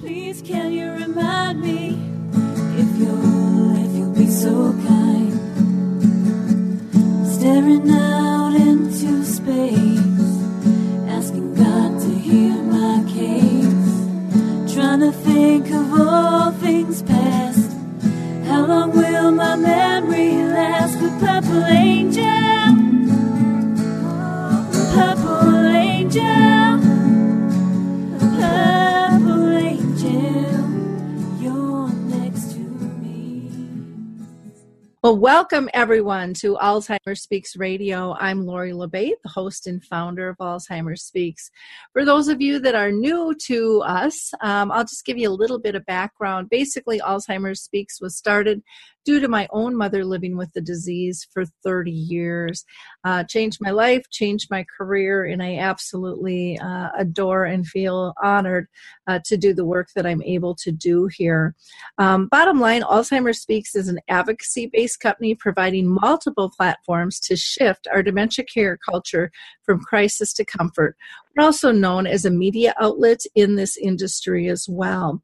Please can you remind me if you'll if you'll be so kind Well, welcome everyone to Alzheimer's Speaks Radio. I'm Lori La Bey, the host and founder of Alzheimer's Speaks. For those of you that are new to us, um, I'll just give you a little bit of background. Basically, Alzheimer's Speaks was started due to my own mother living with the disease for 30 years. Uh, changed my life, changed my career, and I absolutely uh, adore and feel honored uh, to do the work that I'm able to do here. Um, bottom line, Alzheimer's Speaks is an advocacy based company providing multiple platforms to shift our dementia care culture from crisis to comfort. Also known as a media outlet in this industry as well.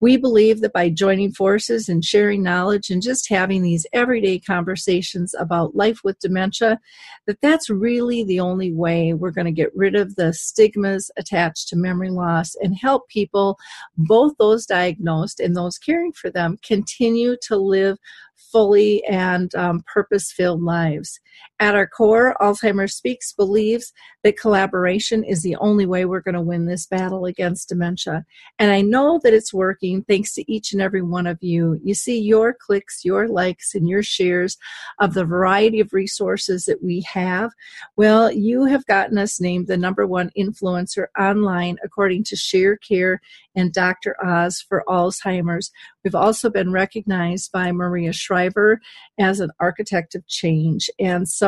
We believe that by joining forces and sharing knowledge and just having these everyday conversations about life with dementia, that that's really the only way we're going to get rid of the stigmas attached to memory loss and help people, both those diagnosed and those caring for them, continue to live fully and um, purpose filled lives. At our core, Alzheimer's Speaks believes that collaboration is the only way we're going to win this battle against dementia. And I know that it's working thanks to each and every one of you. You see your clicks, your likes, and your shares of the variety of resources that we have. Well, you have gotten us named the number one influencer online according to ShareCare and Dr. Oz for Alzheimer's. We've also been recognized by Maria Shriver as an architect of change. And so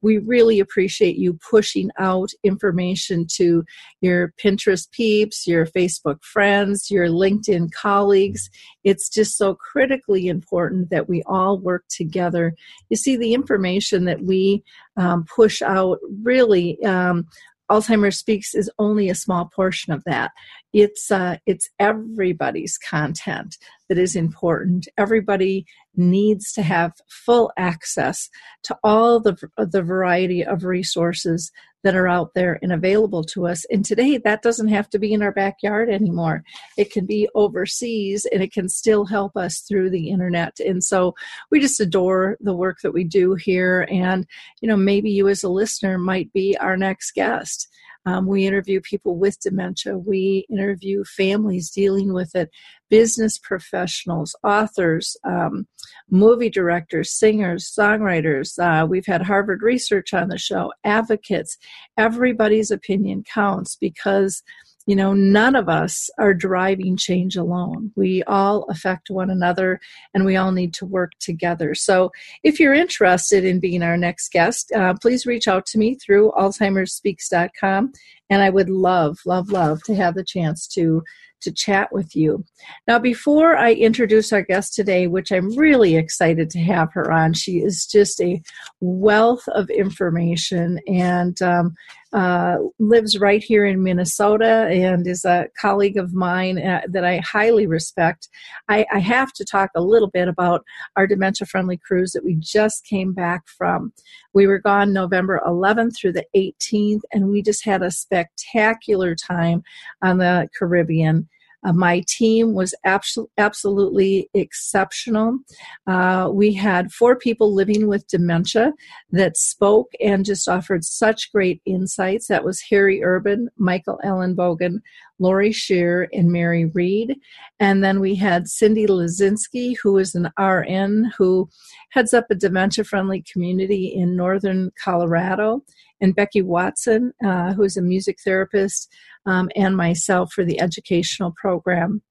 we really appreciate you pushing out information to your Pinterest peeps, your Facebook friends, your LinkedIn colleagues. It's just so critically important that we all work together. You see, the information that we um, push out really. Um, Alzheimer's Speaks is only a small portion of that. It's uh, it's everybody's content that is important. Everybody needs to have full access to all the the variety of resources that are out there and available to us. And today, that doesn't have to be in our backyard anymore. It can be overseas, and it can still help us through the internet. And so, we just adore the work that we do here. And you know, maybe you as a listener might be our next guest. Um, we interview people with dementia. We interview families dealing with it, business professionals, authors, um, movie directors, singers, songwriters. Uh, we've had Harvard Research on the show, advocates. Everybody's opinion counts because you know, none of us are driving change alone. We all affect one another and we all need to work together. So, if you're interested in being our next guest, uh, please reach out to me through AlzheimersSpeaks.com. And I would love, love, love to have the chance to to chat with you. Now, before I introduce our guest today, which I'm really excited to have her on, she is just a wealth of information and um, uh, lives right here in Minnesota and is a colleague of mine uh, that I highly respect. I, I have to talk a little bit about our dementia friendly cruise that we just came back from. We were gone November 11th through the 18th, and we just had a spectacular time on the Caribbean. Uh, my team was abso- absolutely exceptional. Uh, we had four people living with dementia that spoke and just offered such great insights. That was Harry Urban, Michael Ellenbogen, Lori Shear, and Mary Reed. And then we had Cindy Lazinski, who is an RN who heads up a dementia friendly community in northern Colorado, and Becky Watson, uh, who is a music therapist um, and myself for the educational program.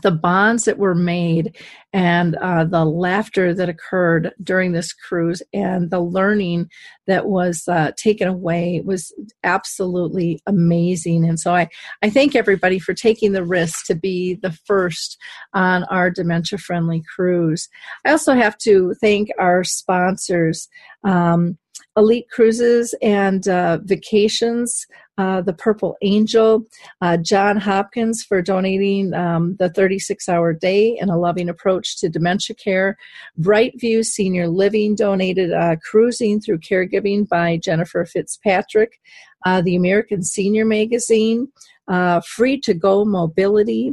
The bonds that were made and uh, the laughter that occurred during this cruise and the learning that was uh, taken away was absolutely amazing. And so I, I thank everybody for taking the risk to be the first on our dementia friendly cruise. I also have to thank our sponsors. Um, Elite Cruises and uh, Vacations, uh, the Purple Angel, uh, John Hopkins for donating um, the 36 hour day and a loving approach to dementia care. Brightview Senior Living donated uh, Cruising Through Caregiving by Jennifer Fitzpatrick. Uh, the American Senior Magazine, uh, Free to Go Mobility,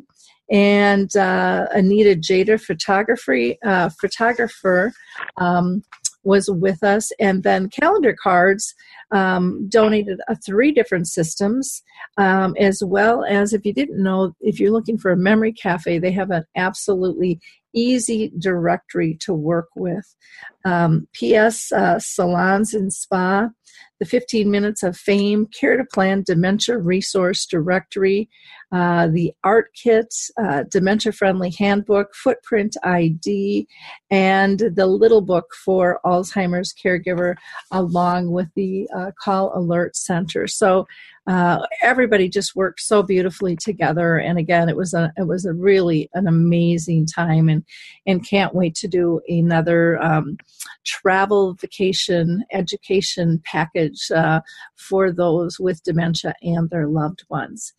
and Anita Jader, photography photographer, um, was with us, and then Calendar Cards um, donated uh, three different systems, um, as well as if you didn't know, if you're looking for a memory cafe, they have an absolutely easy directory to work with. Um, PS uh, Salons and Spa, the 15 Minutes of Fame, Care to Plan Dementia Resource Directory, uh, the Art Kit, uh, Dementia Friendly Handbook, Footprint ID, and the Little Book for Alzheimer's Caregiver, along with the uh, Call Alert Center. So uh, everybody just worked so beautifully together. And again, it was a it was a really an amazing time, and and can't wait to do another um, travel vacation education package uh, for those with dementia and their loved ones.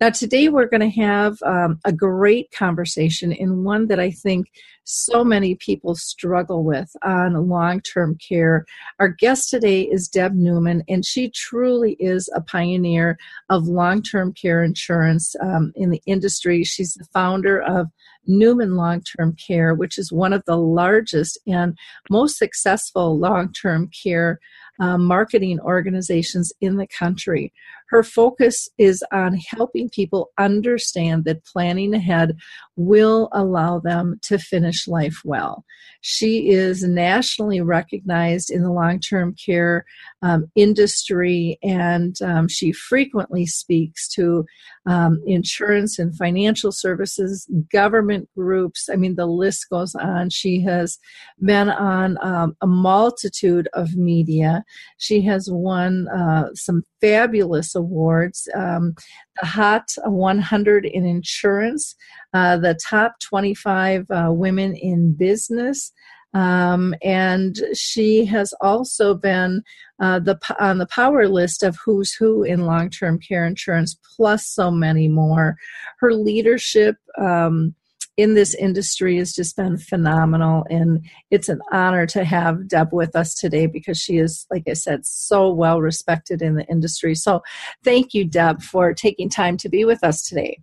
Now, today we're going to have um, a great conversation and one that I think so many people struggle with on long term care. Our guest today is Deb Newman, and she truly is a pioneer of long term care insurance um, in the industry. She's the founder of Newman Long Term Care, which is one of the largest and most successful long term care uh, marketing organizations in the country. Her focus is on helping people understand that planning ahead will allow them to finish life well. She is nationally recognized in the long term care um, industry and um, she frequently speaks to um, insurance and financial services, government groups. I mean, the list goes on. She has been on um, a multitude of media. She has won uh, some fabulous awards um, the Hot 100 in Insurance, uh, the Top 25 uh, Women in Business. Um, and she has also been uh, the on the power list of who's who in long-term care insurance, plus so many more. Her leadership um, in this industry has just been phenomenal. And it's an honor to have Deb with us today because she is, like I said, so well respected in the industry. So thank you, Deb, for taking time to be with us today.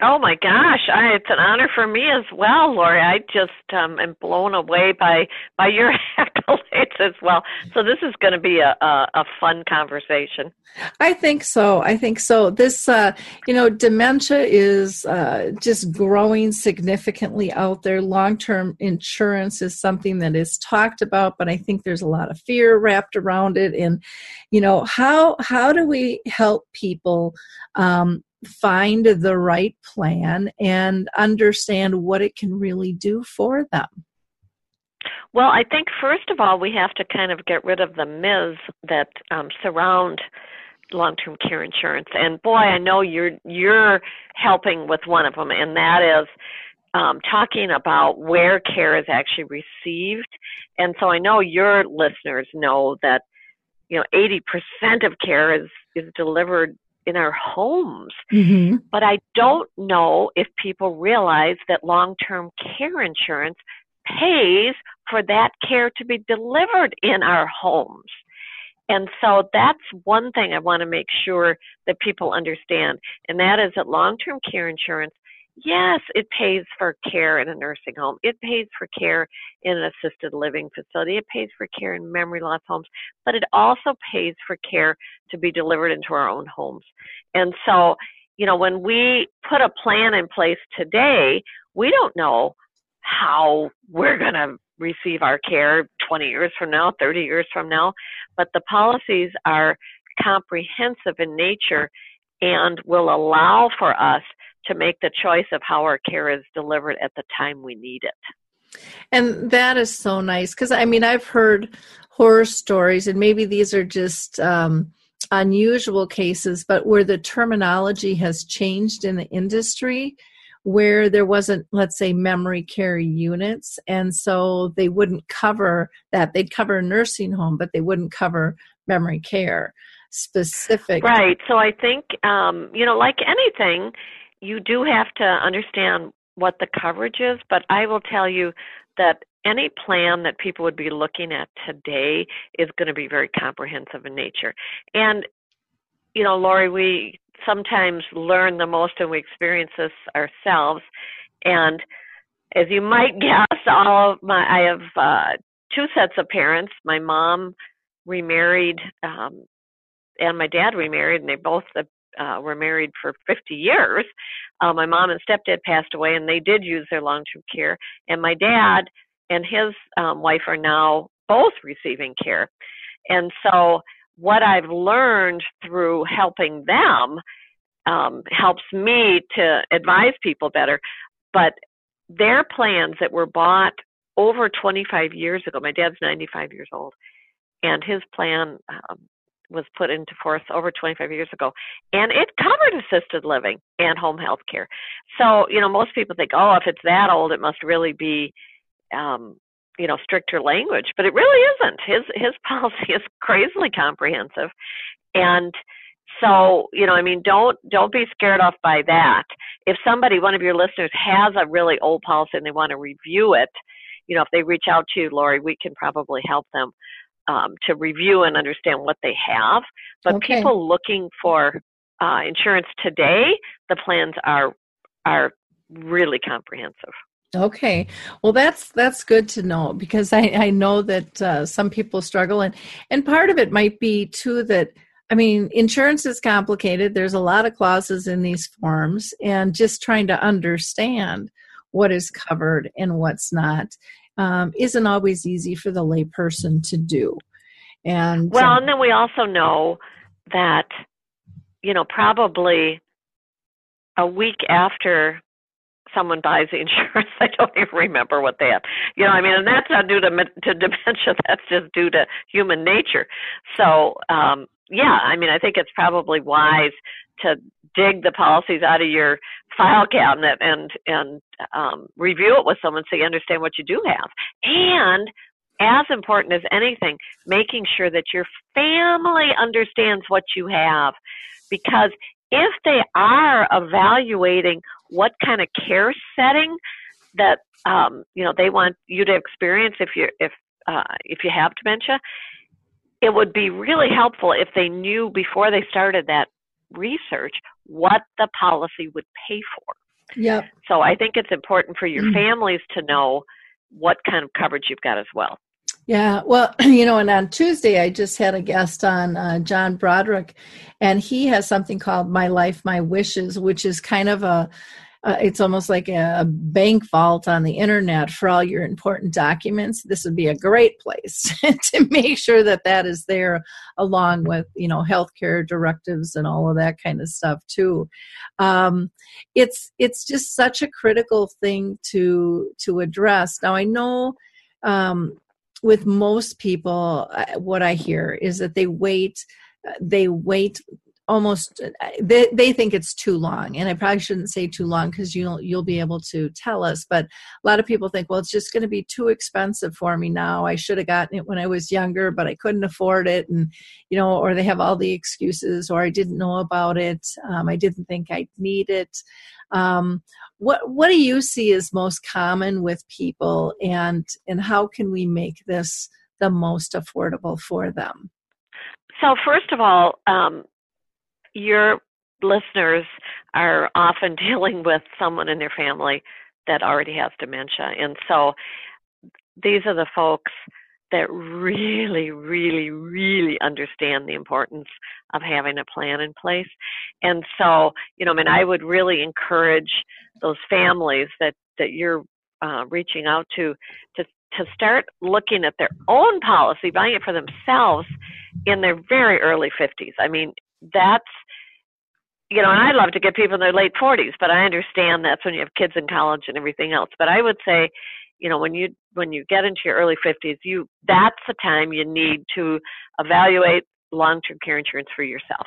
Oh my gosh, I, it's an honor for me as well, Lori. I just um, am blown away by by your accolades as well. So this is going to be a, a, a fun conversation. I think so. I think so. This, uh, you know, dementia is uh, just growing significantly out there. Long term insurance is something that is talked about, but I think there's a lot of fear wrapped around it. And, you know, how how do we help people um, find the right plan and understand what it can really do for them? Well, I think first of all, we have to kind of get rid of the myths that um, surround long-term care insurance. And boy, I know you're you're helping with one of them, and that is um, talking about where care is actually received. And so I know your listeners know that you know 80% of care is is delivered in our homes. Mm-hmm. But I don't know if people realize that long term care insurance pays for that care to be delivered in our homes. And so that's one thing I want to make sure that people understand, and that is that long term care insurance yes, it pays for care in a nursing home. It pays for care in an assisted living facility. It pays for care in memory loss homes, but it also pays for care to be delivered into our own homes. And so, you know, when we put a plan in place today, we don't know how we're going to receive our care 20 years from now, 30 years from now, but the policies are comprehensive in nature and will allow for us to make the choice of how our care is delivered at the time we need it. And that is so nice because I mean, I've heard horror stories, and maybe these are just um, unusual cases, but where the terminology has changed in the industry, where there wasn't, let's say, memory care units. And so they wouldn't cover that. They'd cover a nursing home, but they wouldn't cover memory care specific. Right. So I think, um, you know, like anything, you do have to understand what the coverage is, but I will tell you that any plan that people would be looking at today is going to be very comprehensive in nature. And, you know, Lori, we sometimes learn the most and we experience this ourselves. And as you might guess, all of my, I have uh, two sets of parents. My mom remarried, um, and my dad remarried, and they both uh, were married for 50 years. Uh, my mom and stepdad passed away, and they did use their long-term care. And my dad and his um, wife are now both receiving care. And so, what I've learned through helping them um, helps me to advise people better. But their plans that were bought over 25 years ago, my dad's 95 years old, and his plan um, was put into force over 25 years ago, and it covered assisted living and home health care. So, you know, most people think, oh, if it's that old, it must really be, um, you know, stricter language, but it really isn't. His his policy is crazily comprehensive, and so, you know, I mean, don't don't be scared off by that. If somebody, one of your listeners, has a really old policy and they want to review it, you know, if they reach out to you, Lori, we can probably help them um, to review and understand what they have. But okay. people looking for uh, insurance today, the plans are are really comprehensive. Okay, well that's that's good to know because I I know that uh, some people struggle and and part of it might be too that I mean insurance is complicated. There's a lot of clauses in these forms and just trying to understand what is covered and what's not um, isn't always easy for the layperson to do. And well, um, and then we also know that you know probably a week after someone buys the insurance, I don't even remember what they have. You know, I mean, and that's not due to to dementia. That's just due to human nature. So, um, yeah, I mean, I think it's probably wise to dig the policies out of your file cabinet and and um, review it with someone so you understand what you do have. And as important as anything, making sure that your family understands what you have. Because if they are evaluating what kind of care setting that um, you know they want you to experience if you if uh, if you have dementia, it would be really helpful if they knew before they started that research what the policy would pay for. Yep. So I think it's important for your mm. families to know what kind of coverage you've got as well. Yeah, well, you know, and on Tuesday I just had a guest on uh, John Broderick, and he has something called "My Life, My Wishes," which is kind of a uh, it's almost like a, bank vault on the internet for all your important documents. This would be a great place to make sure that that is there along with you know healthcare directives and all of that kind of stuff too. Um, it's it's just such a critical thing to to address. Now i know um, with most people uh, what i hear is that they wait uh, they wait almost they, they think it's too long and i probably shouldn't say too long because you'll you'll be able to tell us but a lot of people think well it's just going to be too expensive for me now. I should have gotten it when i was younger but i couldn't afford it and you know or they have all the excuses or i didn't know about it. Um, i didn't think i'd need it. Um, what what do you see as most common with people and and how can we make this the most affordable for them? So first of all um, your listeners are often dealing with someone in their family that already has dementia. And so these are the folks that really, really, really understand the importance of having a plan in place. And so, you know, I mean, I would really encourage those families that, that you're uh, reaching out to, to, to start looking at their own policy, buying it for themselves in their very early 50s. I mean, that's you know, and I love to get people in their late 40s, but I understand that's when you have kids in college and everything else. But I would say, you know, when you when you get into your early 50s, you that's the time you need to evaluate long term care insurance for yourself.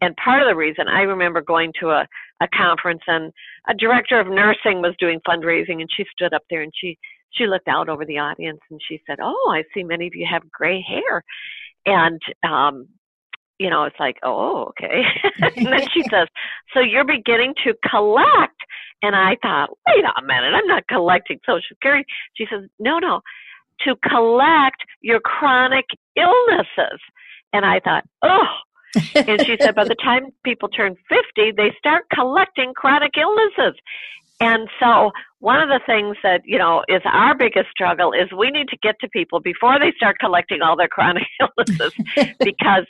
And part of the reason I remember going to a, a conference and a director of nursing was doing fundraising and she stood up there and she she looked out over the audience and she said, "Oh, I see many of you have gray hair," and um, you know, it's like, "Oh, okay." and then she says, "So you're beginning to collect?" And I thought, "Wait a minute, I'm not collecting Social Security." She says, "No, no, to collect your chronic illnesses." And I thought, "Oh." and she said by the time people turn 50 they start collecting chronic illnesses and so one of the things that, you know, is our biggest struggle is we need to get to people before they start collecting all their chronic illnesses because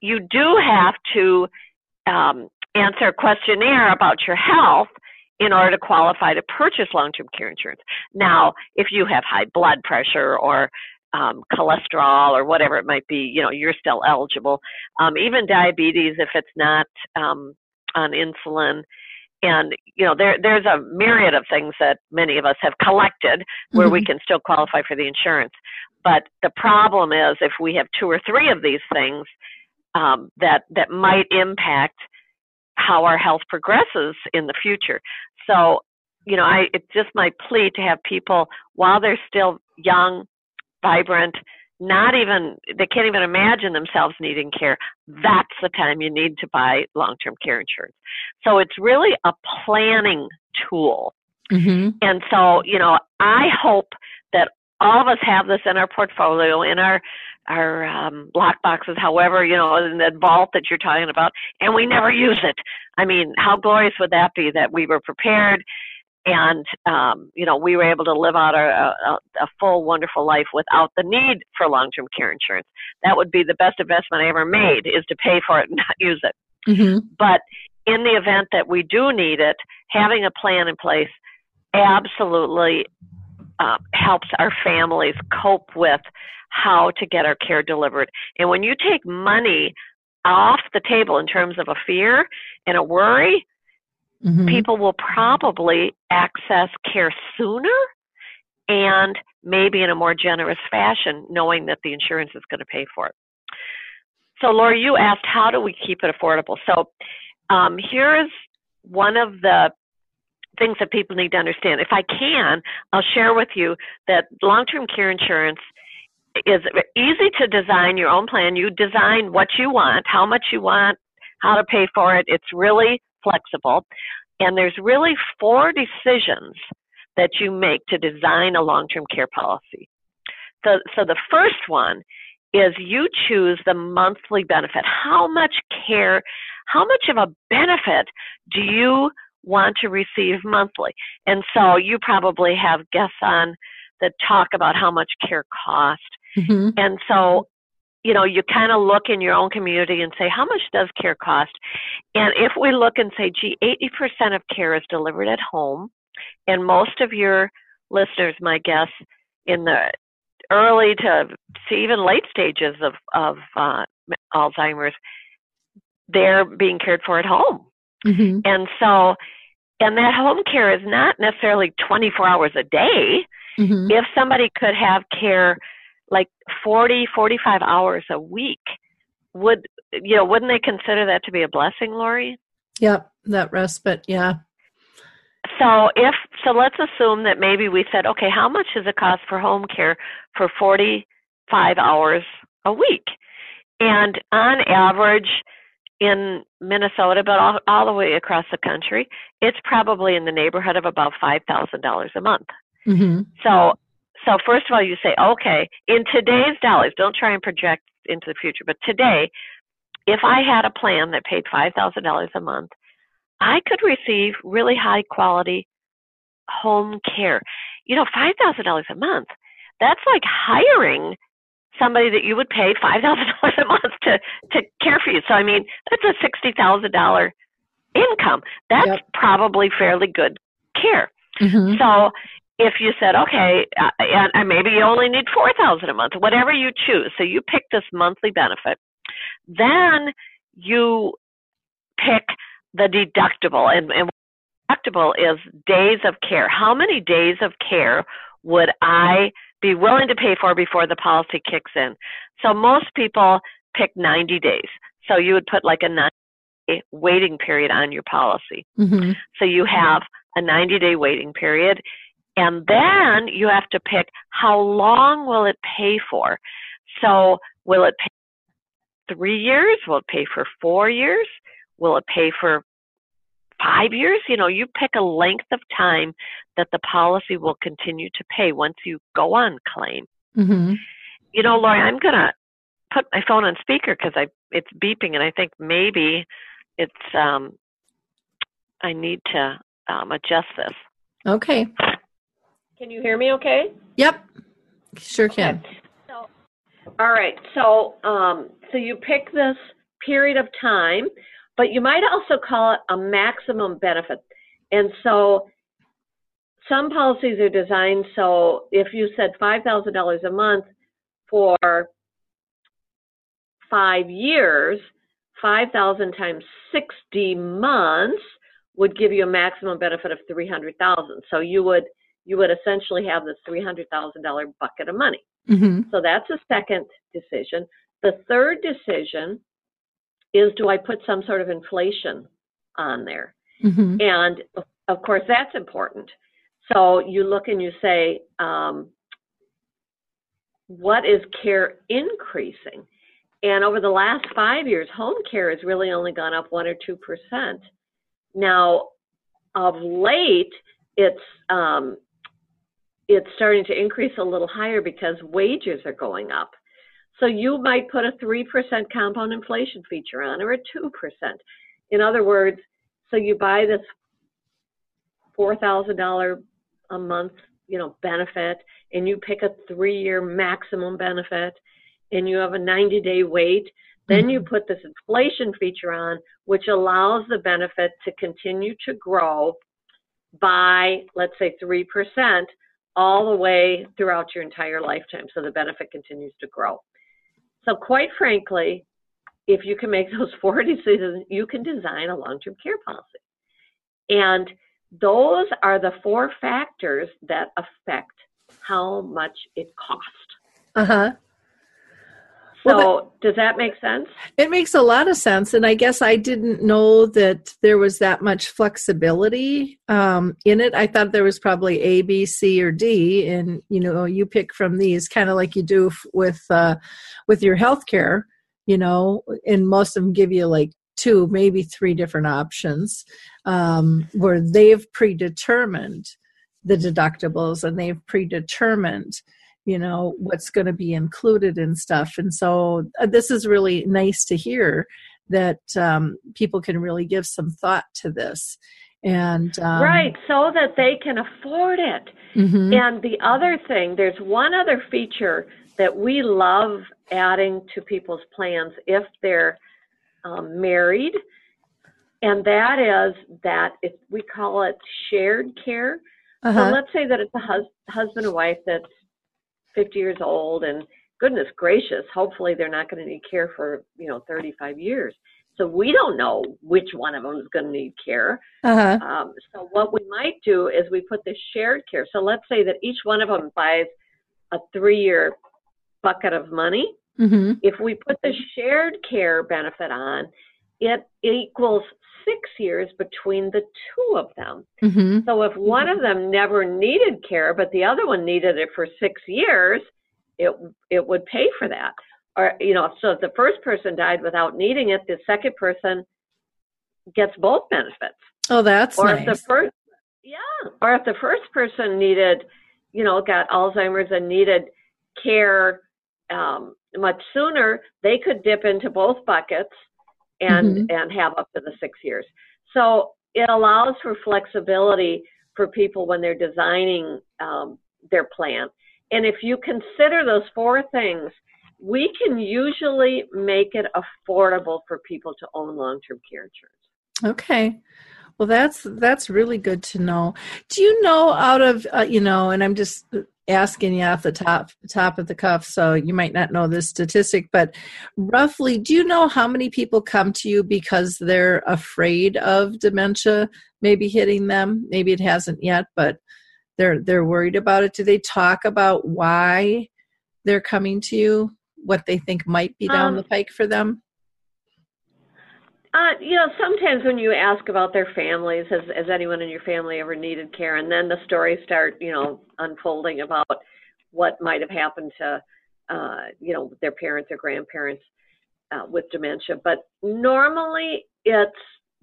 you do have to um, answer a questionnaire about your health in order to qualify to purchase long-term care insurance. Now, if you have high blood pressure or um, cholesterol or whatever it might be, you know, you're still eligible. Um, even diabetes, if it's not um, on insulin, and you know there there's a myriad of things that many of us have collected where mm-hmm. we can still qualify for the insurance but the problem is if we have two or three of these things um, that that might impact how our health progresses in the future. So you know i it's just my plea to have people while they're still young vibrant not even they can't even imagine themselves needing care that's the time you need to buy long-term care insurance. So it's really a planning tool. Mm-hmm. and so you know i hope that all of us have this in our portfolio in our our um, lock boxes however you know in that vault that you're talking about and we never use it. I mean how glorious would that be that we were prepared and um, you know we were able to live out a, a, a full wonderful life without the need for long-term care insurance. That would be the best investment i ever made is to pay for it and not use it. Mm-hmm. but in the event that we do need it having a plan in place absolutely uh, helps our families cope with how to get our care delivered and when you take money off the table in terms of a fear and a worry mm-hmm. people will probably access care sooner and maybe in a more generous fashion, knowing that the insurance is going to pay for it. So, Laura, you asked, how do we keep it affordable? So, um, here is one of the things that people need to understand. If I can, I'll share with you that long term care insurance is easy to design your own plan. You design what you want, how much you want, how to pay for it. It's really flexible. And there's really four decisions that you make to design a long-term care policy. So, so the first one is you choose the monthly benefit. How much care, how much of a benefit do you want to receive monthly? And so you probably have guests on that talk about how much care costs. Mm-hmm. And so you know, you kind of look in your own community and say, how much does care cost? And if we look and say, gee, 80% of care is delivered at home, and most of your listeners, my guess, in the early to even late stages of, of uh, Alzheimer's, they're being cared for at home. Mm-hmm. And so, and that home care is not necessarily 24 hours a day. Mm-hmm. If somebody could have care like 40, 45 hours a week. Would you know? Wouldn't they consider that to be a blessing, Lori? Yep, that respite. Yeah. So if so, let's assume that maybe we said, okay, how much does it cost for home care for 45 hours a week? And on average, in Minnesota, but all, all the way across the country, it's probably in the neighborhood of about five thousand dollars a month. Mm-hmm. So so first of all, you say, okay, in today's dollars, don't try and project into the future, but today, if I had a plan that paid $5,000 a month, I could receive really high quality home care. You know, $5,000 a month, that's like hiring somebody that you would pay $5,000 a month to, to care for you. So, I mean, that's a $60,000 income. That's yep. probably fairly good care. Mm-hmm. So if you said, okay, uh, and maybe you only need four thousand a month, whatever you choose. So you pick this monthly benefit. Then you pick the deductible, and, and deductible is days of care. How many days of care would I be willing to pay for before the policy kicks in? So most people pick 90 days. So you would put like a 90 day waiting period on your policy. Mm-hmm. So you have a 90 day waiting period. And then you have to pick how long will it pay for. So will it pay three years? Will it pay for four years? Will it pay for five years? You know, you pick a length of time that the policy will continue to pay once you go on claim. Mm-hmm. You know, Lori, I'm gonna put my phone on speaker because I it's beeping, and I think maybe it's um I need to um, adjust this. Okay. Can you hear me? Okay. Yep. Sure can. So, all right. So, um, so you pick this period of time, but you might also call it a maximum benefit. And so, some policies are designed so if you said five thousand dollars a month for five years, five thousand times sixty months would give you a maximum benefit of three hundred thousand. So you would you would essentially have this three hundred thousand dollar bucket of money. Mm-hmm. So that's a second decision. The third decision is do I put some sort of inflation on there? Mm-hmm. And of course, that's important. So you look and you say, um, what is care increasing? And over the last five years, home care has really only gone up one or two percent. Now, of late, it's um, it's starting to increase a little higher because wages are going up. So you might put a three percent compound inflation feature on, or a two percent. In other words, so you buy this four thousand dollar a month, you know, benefit, and you pick a three-year maximum benefit, and you have a 90-day wait. Then you mm-hmm. put this inflation feature on, which allows the benefit to continue to grow by, let's say, three percent all the way throughout your entire lifetime. So the benefit continues to grow. So quite frankly, if you can make those four decisions, you can design a long-term care policy. And those are the four factors that affect how much it costs. Uh huh. So, Well, does that make sense? It makes a lot of sense, and I guess I didn't know that there was that much flexibility um, in it. I thought there was probably A, B, C, or D, and you know, you pick from these, kind of like you do f- with uh, with your healthcare. You know, and most of them give you like two, maybe three different options, um, where they've predetermined the deductibles and they've predetermined you know what's going to be included and stuff and so uh, this is really nice to hear that um, people can really give some thought to this and um, right, so that they can afford it. mhm. And the other thing, there's one other feature that we love adding to people's plans if they're um, married, and that is that if we call it shared care. So uh-huh. let's say that it's a hus- husband and wife that's 50 years old, and goodness gracious, hopefully they're not going to need care for you know 35 years. So we don't know which one of them is going to need care. uh-huh. Um, so what we might do is we put the shared care. So let's say that each one of them buys a three-year bucket of money. hmm If we put the shared care benefit on, it equals six years between the two of them. hmm So if one of them never needed care, but the other one needed it for six years, it it would pay for that. Or you know, so if the first person died without needing it, the second person gets both benefits. oh that's or nice if the first yeah, or if the first person needed, you know, got Alzheimer's and needed care um, much sooner, they could dip into both buckets and and have up to the six years. So it allows for flexibility for people when they're designing um, their plan. And if you consider those four things, we can usually make it affordable for people to own long-term care insurance. Okay. Well, that's that's really good to know. Do you know out of uh, you know, and I'm just asking you off the top top of the cuff, so you might not know this statistic, but roughly, do you know how many people come to you because they're afraid of dementia maybe hitting them? Maybe it hasn't yet, but they're they're worried about it. Do they talk about why they're coming to you what they think might be down Um, the pike for them? Uh, you know, sometimes when you ask about their families, has has anyone in your family ever needed care, and then the stories start, you know, unfolding about what might have happened to, uh, you know, their parents or grandparents uh, with dementia. But normally, it's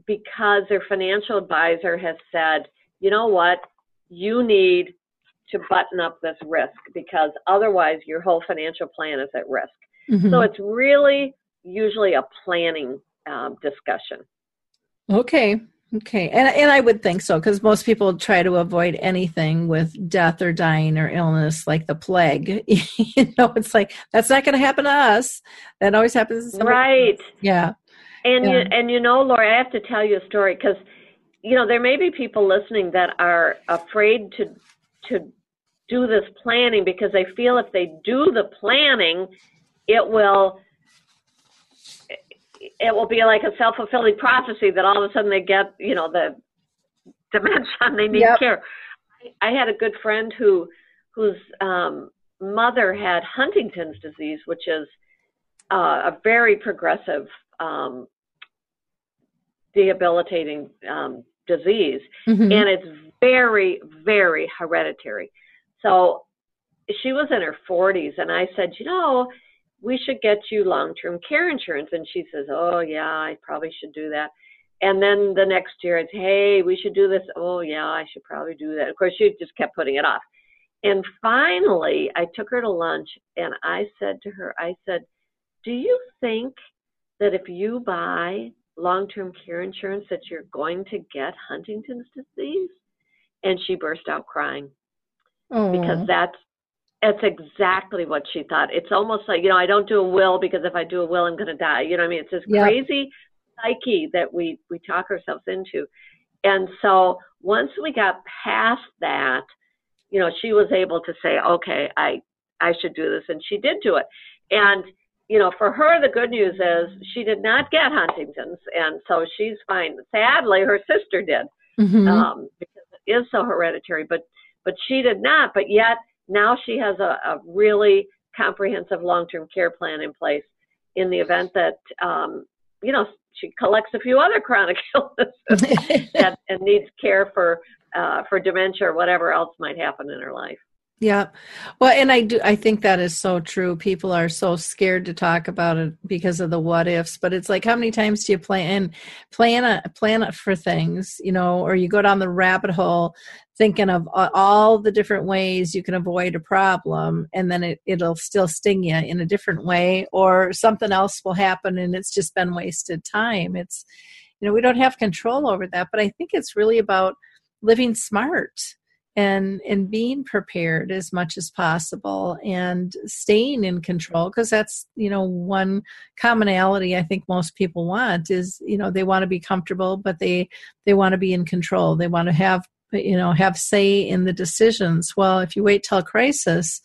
because their financial advisor has said, you know what, you need to button up this risk because otherwise your whole financial plan is at risk. Mhm. So it's really usually a planning um, discussion. Okay. Okay. And and I would think so because most people try to avoid anything with death or dying or illness like the plague. you know, it's like that's not going to happen to us. That always happens to somebody. Right. Yeah. And you and you know, Lori, I have to tell you a story because you know there may be people listening that are afraid to to do this planning because they feel if they do the planning, it will it will be like a self fulfilling prophecy that all of a sudden they get you know the dementia and they need Yep. care. I I had a good friend who whose um, mother had Huntington's disease, which is uh, a very progressive, um, debilitating um, disease, Mhm. and it's very, very hereditary. So she was in her 40s, and I said, you know, we should get you long-term care insurance. And she says, oh yeah, I probably should do that. And then the next year, it's, hey, we should do this. Oh yeah, I should probably do that. Of course, she just kept putting it off. And finally, I took her to lunch, and I said to her, I said, do you think that if you buy long-term care insurance that you're going to get Huntington's disease? And she burst out crying because that's that's exactly what she thought. It's almost like, you know, I don't do a will because if I do a will I'm gonna die. You know what I mean? It's this crazy psyche that we we talk ourselves into. And so once we got past that, you know, she was able to say, Okay, I I should do this and she did do it. And you know, for her, the good news is she did not get Huntington's, and so she's fine. Sadly, her sister did Mhm. um, because it is so hereditary. But but she did not. But yet now she has a, a really comprehensive long-term care plan in place in the event that um, you know she collects a few other chronic illnesses and, and needs care for uh, for dementia or whatever else might happen in her life. Yeah. Well, and I do I think that is so true. People are so scared to talk about it because of the what ifs, but it's like how many times do you plan plan a, plan it for things, you know, or you go down the rabbit hole thinking of all the different ways you can avoid a problem and then it, it'll still sting you in a different way or something else will happen and it's just been wasted time. It's you know, we don't have control over that, but I think it's really about living smart and and being prepared as much as possible and staying in control because that's you know one commonality i think most people want is you know they want to be comfortable but they they want to be in control. They want to have you know have say in the decisions. Well if you wait till crisis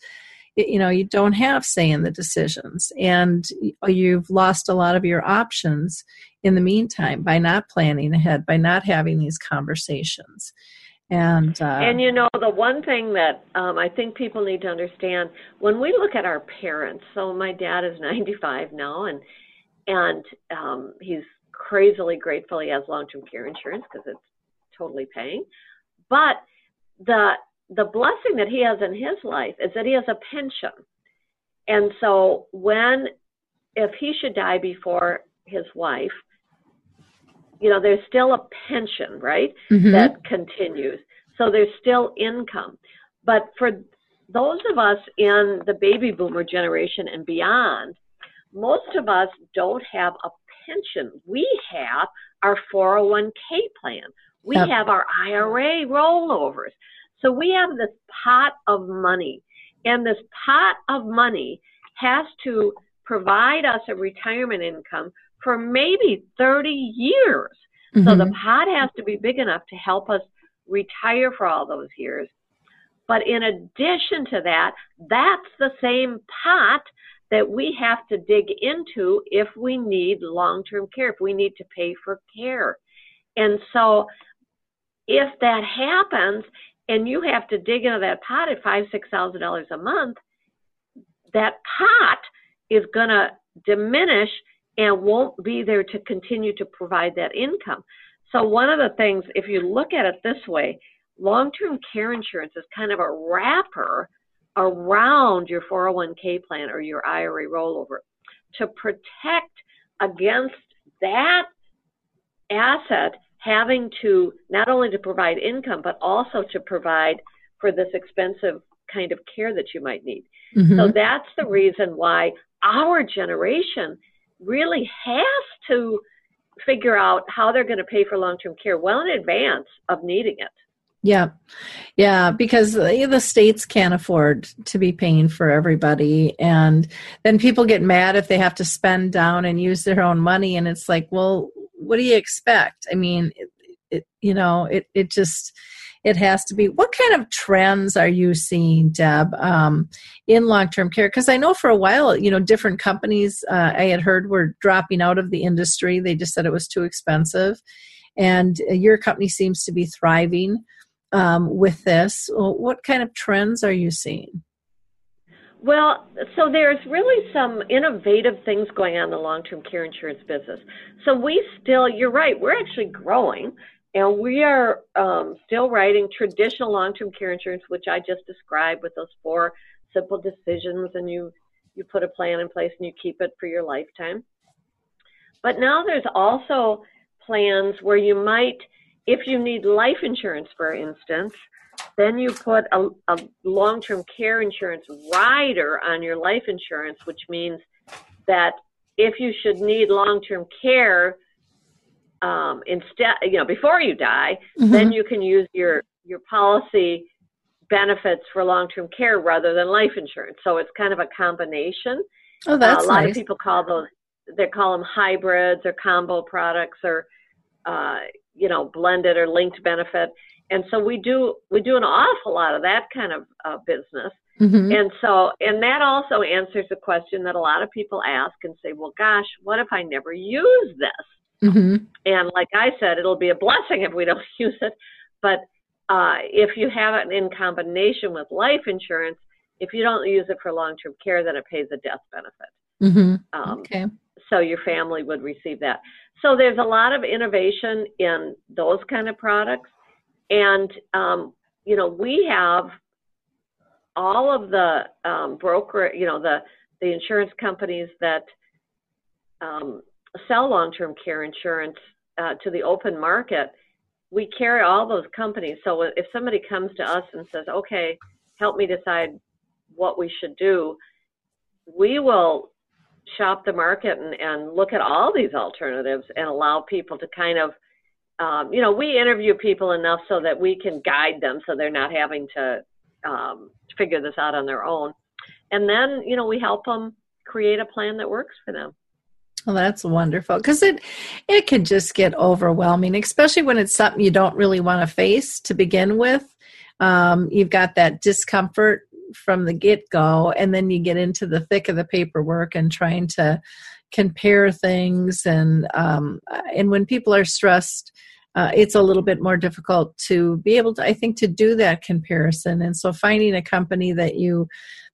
you know you don't have say in the decisions and you've lost a lot of your options in the meantime by not planning ahead by not having these conversations and uh, And you know, the one thing that um, I think people need to understand when we look at our parents. So my dad is 95 now, and and um, he's crazily grateful he has long-term care insurance because it's totally paying. But the the blessing that he has in his life is that he has a pension, and so when if he should die before his wife, you know, there's still a pension, right? mhm. that continues. So there's still income. But for those of us in the baby boomer generation and beyond, most of us don't have a pension. We have our 401k plan. We Yep. have our IRA rollovers. So we have this pot of money. And this pot of money has to provide us a retirement income for maybe 30 years. So the Mhm. pot has to be big enough to help us retire for all those years. But in addition to that, that's the same pot that we have to dig into if we need long term care, if we need to pay for care. And so if that happens and you have to dig into that pot at five, six thousand dollars a month, that pot is going to diminish and won't be there to continue to provide that income. So, one of the things, if you look at it this way, long term care insurance is kind of a wrapper around your 401k plan or your IRA rollover to protect against that asset having to not only to provide income but also to provide for this expensive kind of care that you might need. Mm-hmm. So that's the reason why our generation really has to figure out how they're going to pay for long-term care well in advance of needing it. Yeah. Yeah, because the states can't afford to be paying for everybody. And then people get mad if they have to spend down and use their own money. And it's like, well, what do you expect? I mean, it, it, you know, it, it just, it has to be. What kind of trends are you seeing, Deb, um, in long term care? Because I know for a while, you know, different companies uh, I had heard were dropping out of the industry. They just said it was too expensive. And your company seems to be thriving um, with this. What kind of trends are you seeing? Well, so there's really some innovative things going on in the long term care insurance business. So we still, you're right, we're actually growing and we are um, still writing traditional long term care insurance, which I just described with those four simple decisions and you, you put a plan in place and you keep it for your lifetime. But now there's also plans where you might if you need life insurance, for instance, then you put a, a long term care insurance rider on your life insurance, which means that if you should need long term care um, instead, you know, before you die, mm-hmm. then you can use your your policy benefits for long term care rather than life insurance. So it's kind of a combination. Oh, that's uh, a lot nice. of people call those they call them hybrids or combo products or uh, you know blended or linked benefit and so we do we do an awful lot of that kind of uh, business mm-hmm. and so and that also answers the question that a lot of people ask and say well gosh what if i never use this mm-hmm. and like i said it'll be a blessing if we don't use it but uh, if you have it in combination with life insurance if you don't use it for long-term care then it pays a death benefit mm-hmm. um, okay so your family would receive that. So there's a lot of innovation in those kind of products, and um, you know we have all of the um, broker, you know the the insurance companies that um, sell long-term care insurance uh, to the open market. We carry all those companies. So if somebody comes to us and says, "Okay, help me decide what we should do," we will shop the market and, and look at all these alternatives and allow people to kind of um, you know we interview people enough so that we can guide them so they're not having to um, figure this out on their own and then you know we help them create a plan that works for them well, that's wonderful because it it can just get overwhelming, especially when it's something you don't really want to face to begin with. Um, you've got that discomfort from the get go, and then you get into the thick of the paperwork and trying to compare things. And um, and when people are stressed, uh, it's a little bit more difficult to be able to, I think, to do that comparison. And so, finding a company that you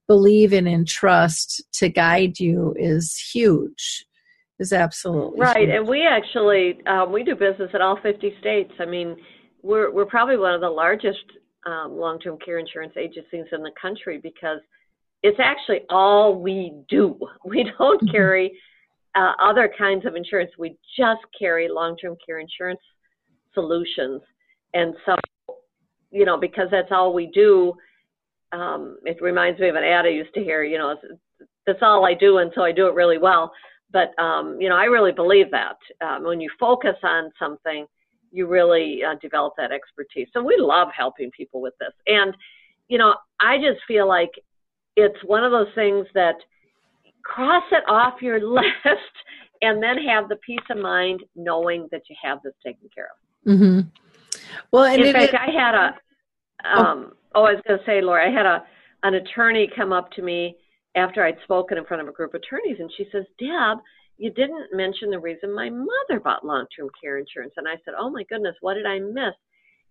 believe in and trust to guide you is huge is absolutely right huge. and we actually um, we do business in all 50 states i mean we're we're probably one of the largest um, long term care insurance agencies in the country because it's actually all we do. We don't mm-hmm. carry uh, other kinds of insurance, we just carry long term care insurance solutions. And so, you know, because that's all we do, um, it reminds me of an ad I used to hear, you know, that's all I do and so I do it really well. But, um, you know, I really believe that. Um, when you focus on something, you really uh, develop that expertise. So we love helping people with this. And, you know, I just feel like it's one of those things that cross it off your list and then have the peace of mind knowing that you have this taken care of. Mm-hmm. Well, in fact, it, I had a, oh. um, oh, I was going to say, Lori, I had a, an attorney come up to me after I'd spoken in front of a group of attorneys, and she says, Deb, you didn't mention the reason my mother bought long term care insurance. And I said, Oh my goodness, what did I miss?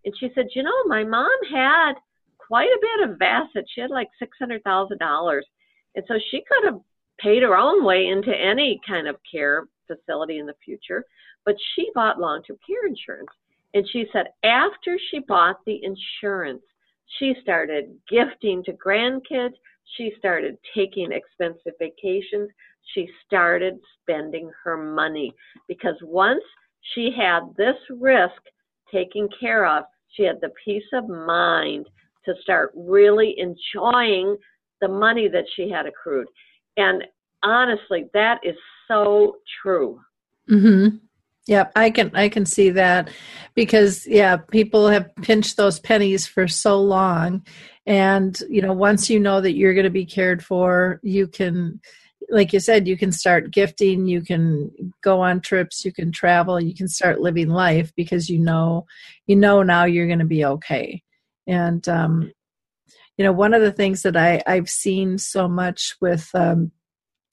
And she said, You know, my mom had quite a bit of assets. She had like $600,000. And so she could have paid her own way into any kind of care facility in the future, but she bought long term care insurance. And she said after she bought the insurance, she started gifting to grandkids. She started taking expensive vacations. She started spending her money because once she had this risk taken care of, she had the peace of mind to start really enjoying the money that she had accrued. And honestly, that is so true. Mm-hmm. Yep, I can I can see that because yeah, people have pinched those pennies for so long and you know, once you know that you're going to be cared for, you can like you said, you can start gifting, you can go on trips, you can travel, you can start living life because you know you know now you're going to be okay. And um you know, one of the things that I I've seen so much with um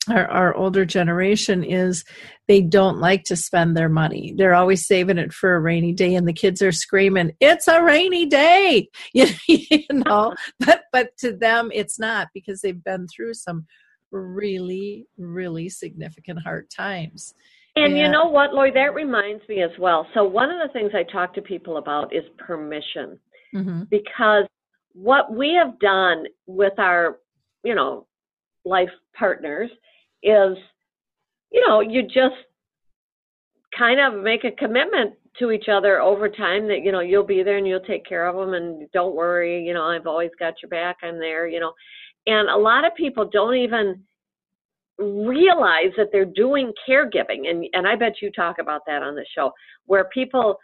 our, our older generation is they don't like to spend their money. They're always saving it for a rainy day, and the kids are screaming, "It's a rainy day!" You, you know, but but to them, it's not because they've been through some really, really significant hard times. And, and you know what, Lori, that reminds me as well. So one of the things I talk to people about is permission, mm-hmm. because what we have done with our, you know, life partners is, you know, you just kind of make a commitment to each other over time that you know you'll be there and you'll take care of them and don't worry you know i've always got your back i'm there you know. And a lot of people don't even realize that they're doing caregiving and and i bet you talk about that on the show where people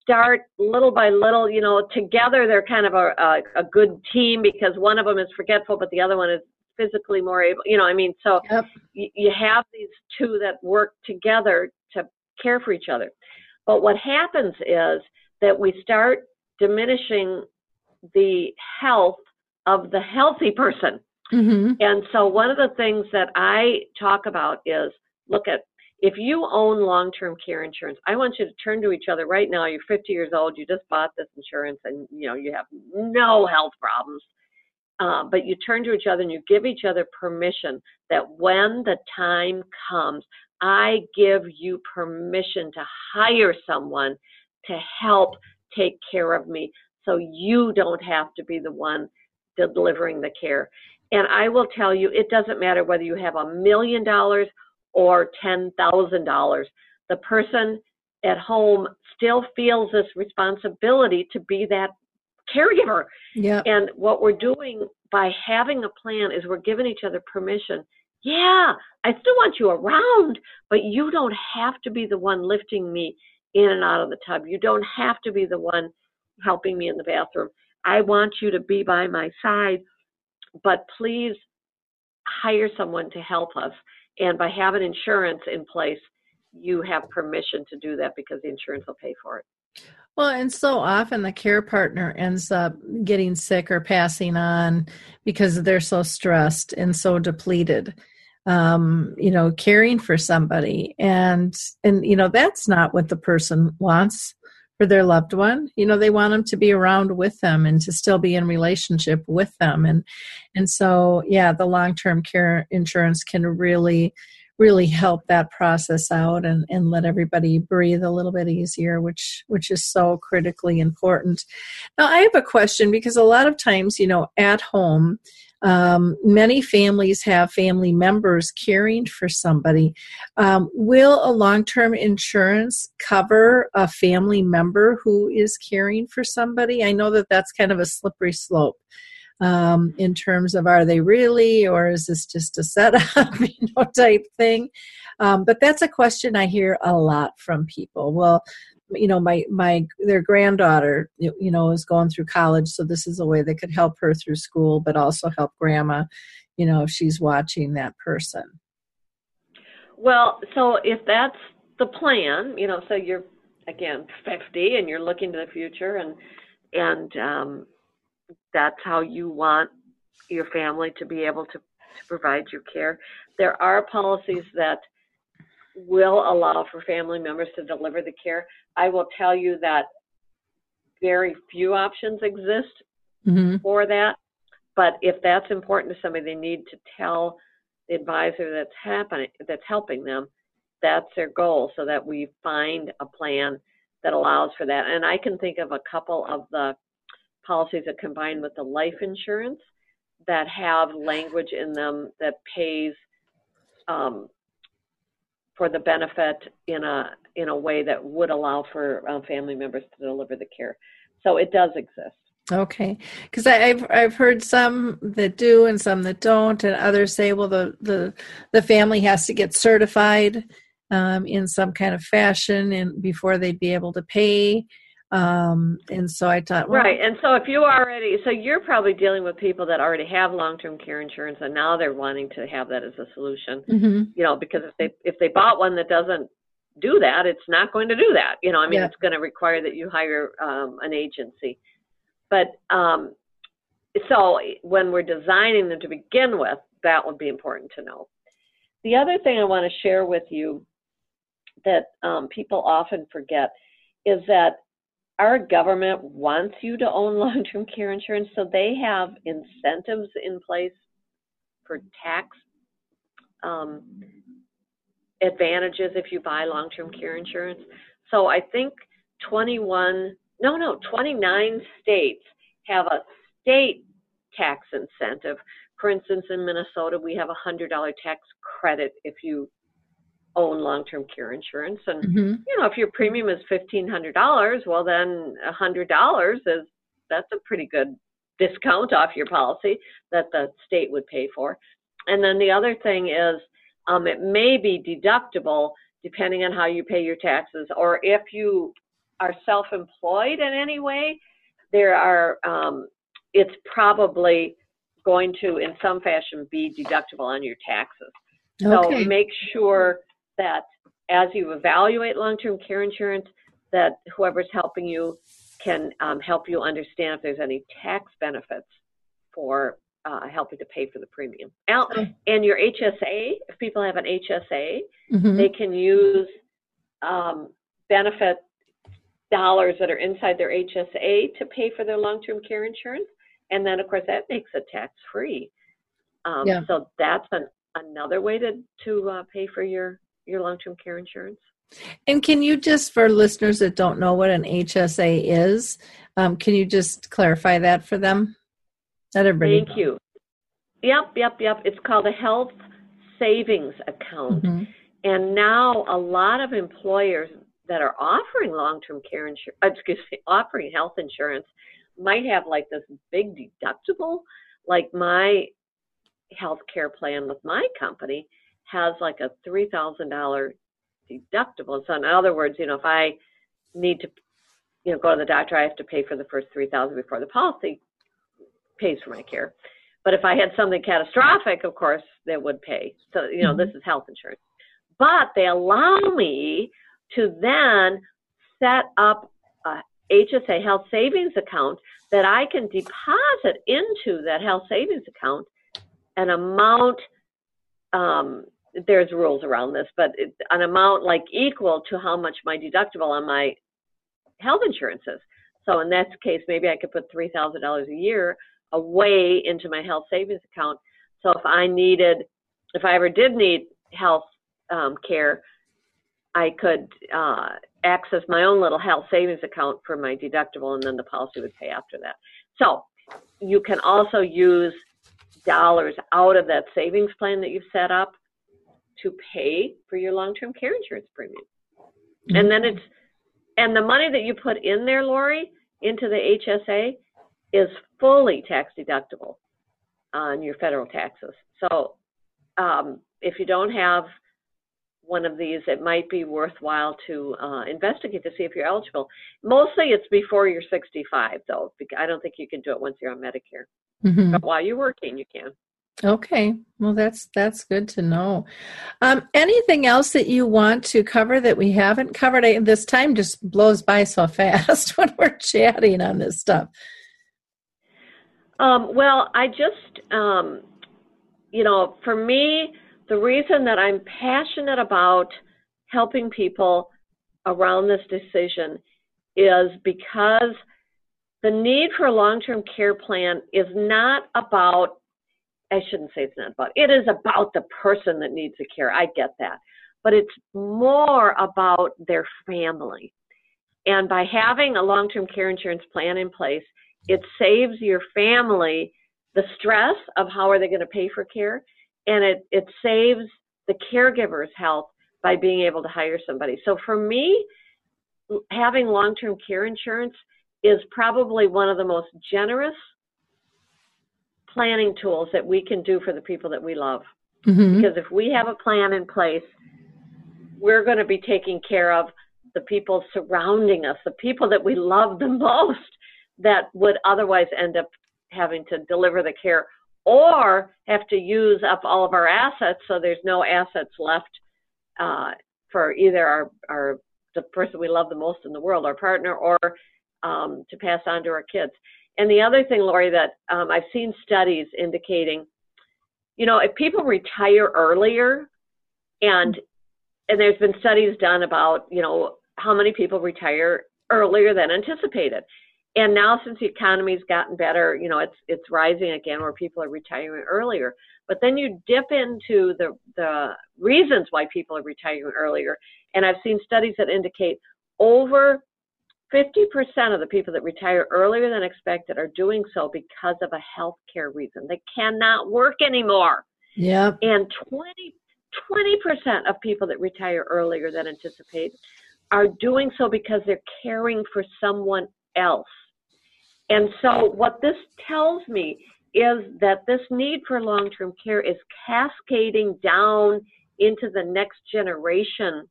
start little by little you know together they're kind of a, a, a good team because one of them is forgetful but the other one is physically more able you know i mean so yep. you, you have these two that work together to care for each other. But what happens is that we start diminishing the health of the healthy person. Mm-hmm. and so one of the things that i talk about is look at if you own long-term care insurance i want you to turn to each other right now. You're 50 years old. You just bought this insurance and you know you have no health problems uh, but you turn to each other and you give each other permission that when the time comes, I give you permission to hire someone to help take care of me so you don't have to be the one delivering the care. And I will tell you, it doesn't matter whether you have a million dollars or $10,000. The person at home still feels this responsibility to be that caregiver. Yeah. And what we're doing by having a plan is we're giving each other permission. Yeah, I still want you around, but you don't have to be the one lifting me in and out of the tub. You don't have to be the one helping me in the bathroom. I want you to be by my side, but please hire someone to help us. And by having insurance in place, you have permission to do that because the insurance will pay for it. Well, and so often the care partner ends up getting sick or passing on because they're so stressed and so depleted. Um, you know, caring for somebody, and and you know that's not what the person wants for their loved one. You know, they want them to be around with them and to still be in relationship with them, and and so yeah, the long term care insurance can really really help that process out and, and let everybody breathe a little bit easier, which which is so critically important. Now I have a question because a lot of times, you know, at home, um, many families have family members caring for somebody. Um, will a long term insurance cover a family member who is caring for somebody? I know that that's kind of a slippery slope um, in terms of are they really or is this just a setup you know type thing? Um, but that's a question i hear a lot from people. Well you know my my their granddaughter you know is going through college so this is a way they could help her through school but also help grandma you know if she's watching that person. Well so if that's the plan you know so you're again 50 and you're looking to the future and and um that's how you want your family to be able to, to provide your care. There are policies that will allow for family members to deliver the care. I will tell you that very few options exist mm-hmm. for that. But if that's important to somebody, they need to tell the advisor that's happening that's helping them, that's their goal, so that we find a plan that allows for that. And I can think of a couple of the policies that combine with the life insurance that have language in them that pays um, for the benefit in a in a way that would allow for um, family members to deliver the care. So it does exist. Okay, because I've I've heard some that do and some that don't, and others say, well, the the the family has to get certified um, in some kind of fashion and before they'd be able to pay. Um, and so I thought, well, right. And so if you already, so you're probably dealing with people that already have long-term care insurance, and now they're wanting to have that as a solution. Mm-hmm. You know, because if they if they bought one that doesn't do that, it's not going to do that. You know, I mean, Yeah. it's going to require that you hire um, an agency. But um, so when we're designing them to begin with, that would be important to know. The other thing I want to share with you that um, people often forget is that our government wants you to own long-term care insurance, so they have incentives in place for tax um, advantages if you buy long-term care insurance. So I think 21, no, no, 29 states have a state tax incentive. For instance, in Minnesota, we have a $100 tax credit if you own long-term care insurance. And, hmm you know, if your premium is $1,500, well, then $100 is, that's a pretty good discount off your policy that the state would pay for. And then the other thing is, um, it may be deductible depending on how you pay your taxes, or if you are self-employed in any way, there are, um, it's probably going to, in some fashion, be deductible on your taxes. So okay, make sure that as you evaluate long-term care insurance, that whoever's helping you can um, help you understand if there's any tax benefits for uh, helping to pay for the premium. Now, and your HSA, if people have an HSA, Mhm. they can use um, benefit dollars that are inside their HSA to pay for their long-term care insurance, and then of course that makes it tax-free. Um, Yeah. So that's an, another way to to uh, pay for your your long-term care insurance. And can you just, for listeners that don't know what an HSA is, um, can you just clarify that for them? Not everybody. Thank you. Yep, yep, yep. It's called a health savings account. Mhm. And now a lot of employers that are offering long-term care insurance, excuse me, offering health insurance might have like this big deductible. Like my health care plan with my company has like a $3,000 deductible. So in other words, you know, if I need to, you know, go to the doctor, I have to pay for the first 3000 before the policy pays for my care. But if I had something catastrophic, of course, they would pay. So, you know, mm-hmm. this is health insurance. But they allow me to then set up a HSA health savings account that I can deposit into that health savings account an amount. Um, there's rules around this, but it, an amount like equal to how much my deductible on my health insurance is. So in that case, maybe I could put three thousand dollars a year away into my health savings account. So if I needed, if I ever did need health um, care, I could uh, access my own little health savings account for my deductible, and then the policy would pay after that. So you can also use dollars out of that savings plan that you've set up to pay for your long-term care insurance premium. And then it's and the money that you put in there, Lori, into the HSA is fully tax deductible on your federal taxes. So um, if you don't have one of these, it might be worthwhile to uh, investigate to see if you're eligible. Mostly it's before you're 65, though. I don't think you can do it once you're on Medicare. Mhm. But while you're working, you can. Okay, well that's that's good to know. Um, anything else that you want to cover that we haven't covered? I, this time just blows by so fast when we're chatting on this stuff. Um, well, I just, um, you know, for me, the reason that I'm passionate about helping people around this decision is because the need for a long term care plan is not about I shouldn't say it's not about. It is about the person that needs the care. I get that, but it's more about their family. And by having a long-term care insurance plan in place, it saves your family the stress of how are they going to pay for care, and it it saves the caregiver's health by being able to hire somebody. So for me, having long-term care insurance is probably one of the most generous planning tools that we can do for the people that we love. Mm-hmm. Because if we have a plan in place, we're going to be taking care of the people surrounding us, the people that we love the most that would otherwise end up having to deliver the care or have to use up all of our assets so there's no assets left uh, for either our, our the person we love the most in the world, our partner, or um, to pass on to our kids. And the other thing, Lori, that um, I've seen studies indicating, you know, if people retire earlier, and and there's been studies done about, you know, how many people retire earlier than anticipated. And now since the economy's gotten better, you know, it's it's rising again where people are retiring earlier. But then you dip into the the reasons why people are retiring earlier. And I've seen studies that indicate over 50% of the people that retire earlier than expected are doing so because of a health care reason. They cannot work anymore. Yeah. And 20, 20% of people that retire earlier than anticipated are doing so because they're caring for someone else. And so, what this tells me is that this need for long term care is cascading down into the next generation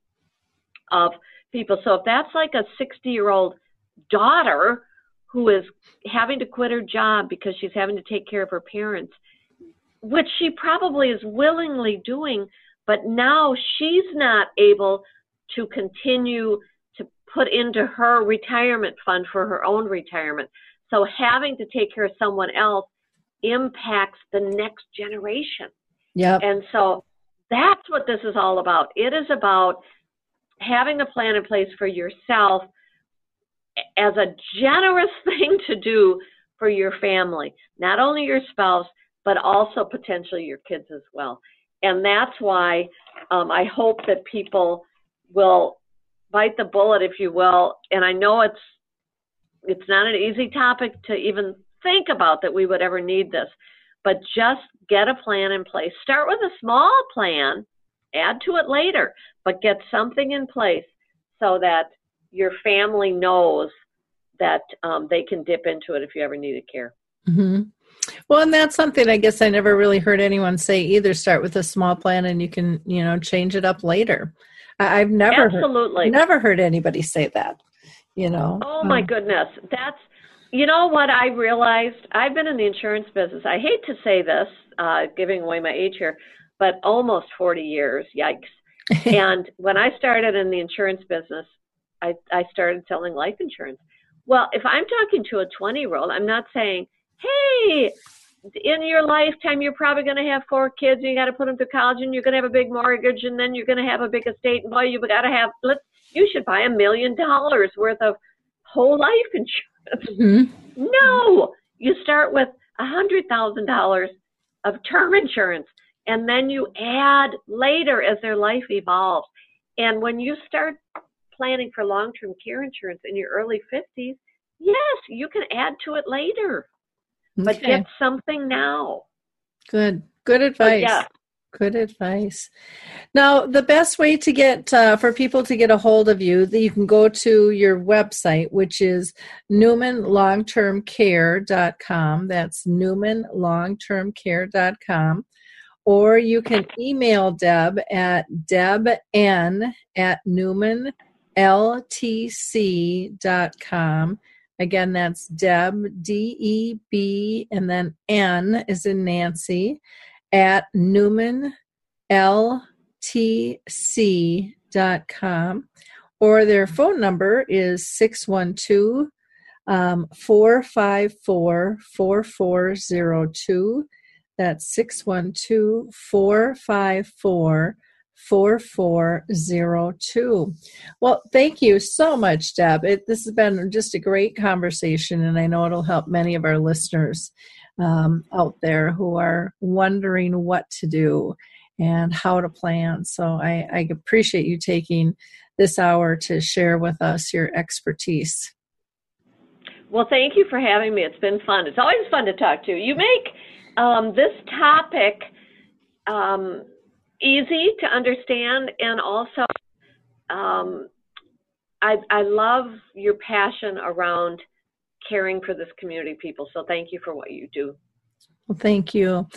of people. So if that's like a 60 year old daughter who is having to quit her job because she's having to take care of her parents, which she probably is willingly doing, but now she's not able to continue to put into her retirement fund for her own retirement. So having to take care of someone else impacts the next generation. Yeah. And so that's what this is all about. It is about having a plan in place for yourself as a generous thing to do for your family, not only your spouse, but also potentially your kids as well. And that's why um, I hope that people will bite the bullet, if you will. And I know it's it's not an easy topic to even think about that we would ever need this, but just get a plan in place. Start with a small plan add to it later, but get something in place so that your family knows that um, they can dip into it if you ever needed care. Mm-hmm. Well, and that's something I guess I never really heard anyone say either. Start with a small plan, and you can, you know, change it up later. I, have never absolutely heard, never heard anybody say that. You know. Oh my um, goodness, that's you know what I realized. I've been in the insurance business. I hate to say this, uh, giving away my age here, but almost 40 years. Yikes. and when I started in the insurance business, I, I started selling life insurance. Well, if I'm talking to a 20 year old, I'm not saying, hey, in your lifetime, you're probably going to have four kids and you got to put them through college and you're going to have a big mortgage and then you're going to have a big estate and boy, you've got to have, let's, you should buy a million dollars worth of whole life insurance. Mm-hmm. No, you start with a hundred thousand dollars of term insurance and then you add later as their life evolves. And when you start planning for long term care insurance in your early 50s, yes, you can add to it later, okay. but get something now. Good, good advice. yeah. Good advice. Now, the best way to get uh, for people to get a hold of you, that you can go to your website, which is newmanlongtermcare.com. That's newmanlongtermcare.com or you can email Deb at debn at newmanltc.com. Again, that's Deb, D E B, and then N is in Nancy, at newmanltc.com. Or their phone number is 612 um, 454 4402. That's 612 454 4402. Well, thank you so much, Deb. It, this has been just a great conversation, and I know it'll help many of our listeners um, out there who are wondering what to do and how to plan. So I, I appreciate you taking this hour to share with us your expertise. Well, thank you for having me. It's been fun. It's always fun to talk to you. You make um, this topic um, easy to understand, and also um, I, I love your passion around caring for this community people. So thank you for what you do. Well, thank you.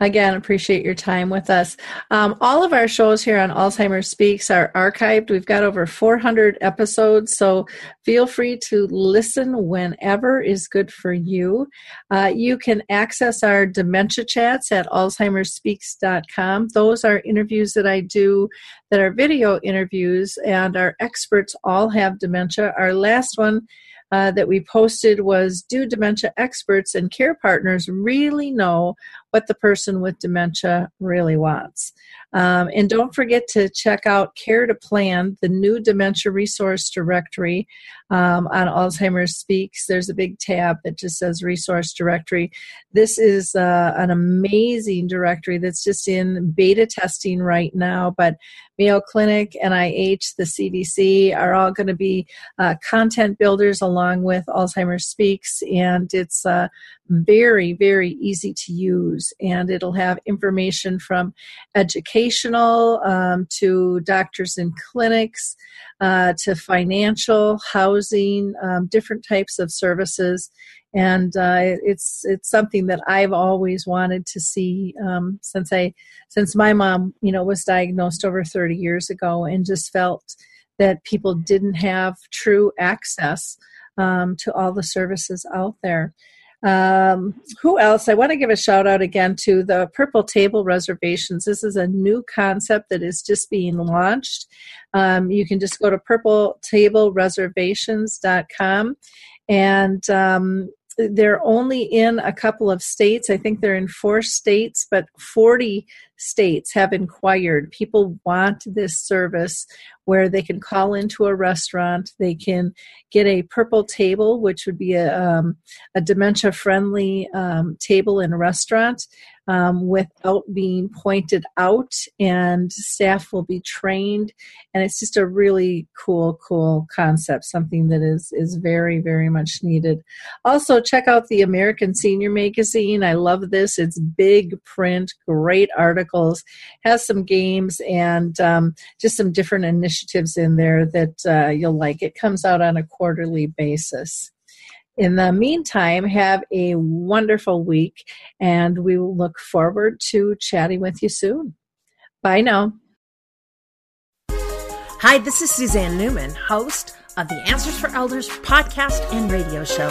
Again, appreciate your time with us. Um, all of our shows here on Alzheimer's Speaks are archived. We've got over 400 episodes, so feel free to listen whenever is good for you. Uh, you can access our dementia chats at alzheimersspeaks.com. Those are interviews that I do that are video interviews, and our experts all have dementia. Our last one uh, that we posted was Do dementia experts and care partners really know what the person with dementia really wants? Um, and don't forget to check out Care to Plan, the new dementia resource directory um, on Alzheimer's Speaks. There's a big tab that just says Resource Directory. This is uh, an amazing directory that's just in beta testing right now, but Mayo Clinic, NIH, the CDC are all going to be uh, content builders along with Alzheimer's Speaks, and it's uh, very, very easy to use. And it'll have information from educational um, to doctors and clinics uh, to financial, housing, um, different types of services. And uh, it's it's something that I've always wanted to see um, since I since my mom you know was diagnosed over 30 years ago and just felt that people didn't have true access um, to all the services out there. Um, who else? I want to give a shout out again to the Purple Table Reservations. This is a new concept that is just being launched. Um, you can just go to purpletablereservations.com and um, they're only in a couple of states. I think they're in four states, but 40 states have inquired. People want this service where they can call into a restaurant, they can get a purple table, which would be a, um, a dementia friendly um, table in a restaurant um, without being pointed out, and staff will be trained. And it's just a really cool, cool concept, something that is, is very, very much needed. Also, check out the American Senior Magazine. I love this. It's big print, great articles, has some games, and um, just some different initiatives in there that uh, you'll like. It comes out on a quarterly basis. In the meantime, have a wonderful week, and we will look forward to chatting with you soon. Bye now. Hi, this is Suzanne Newman, host of the Answers for Elders podcast and radio show.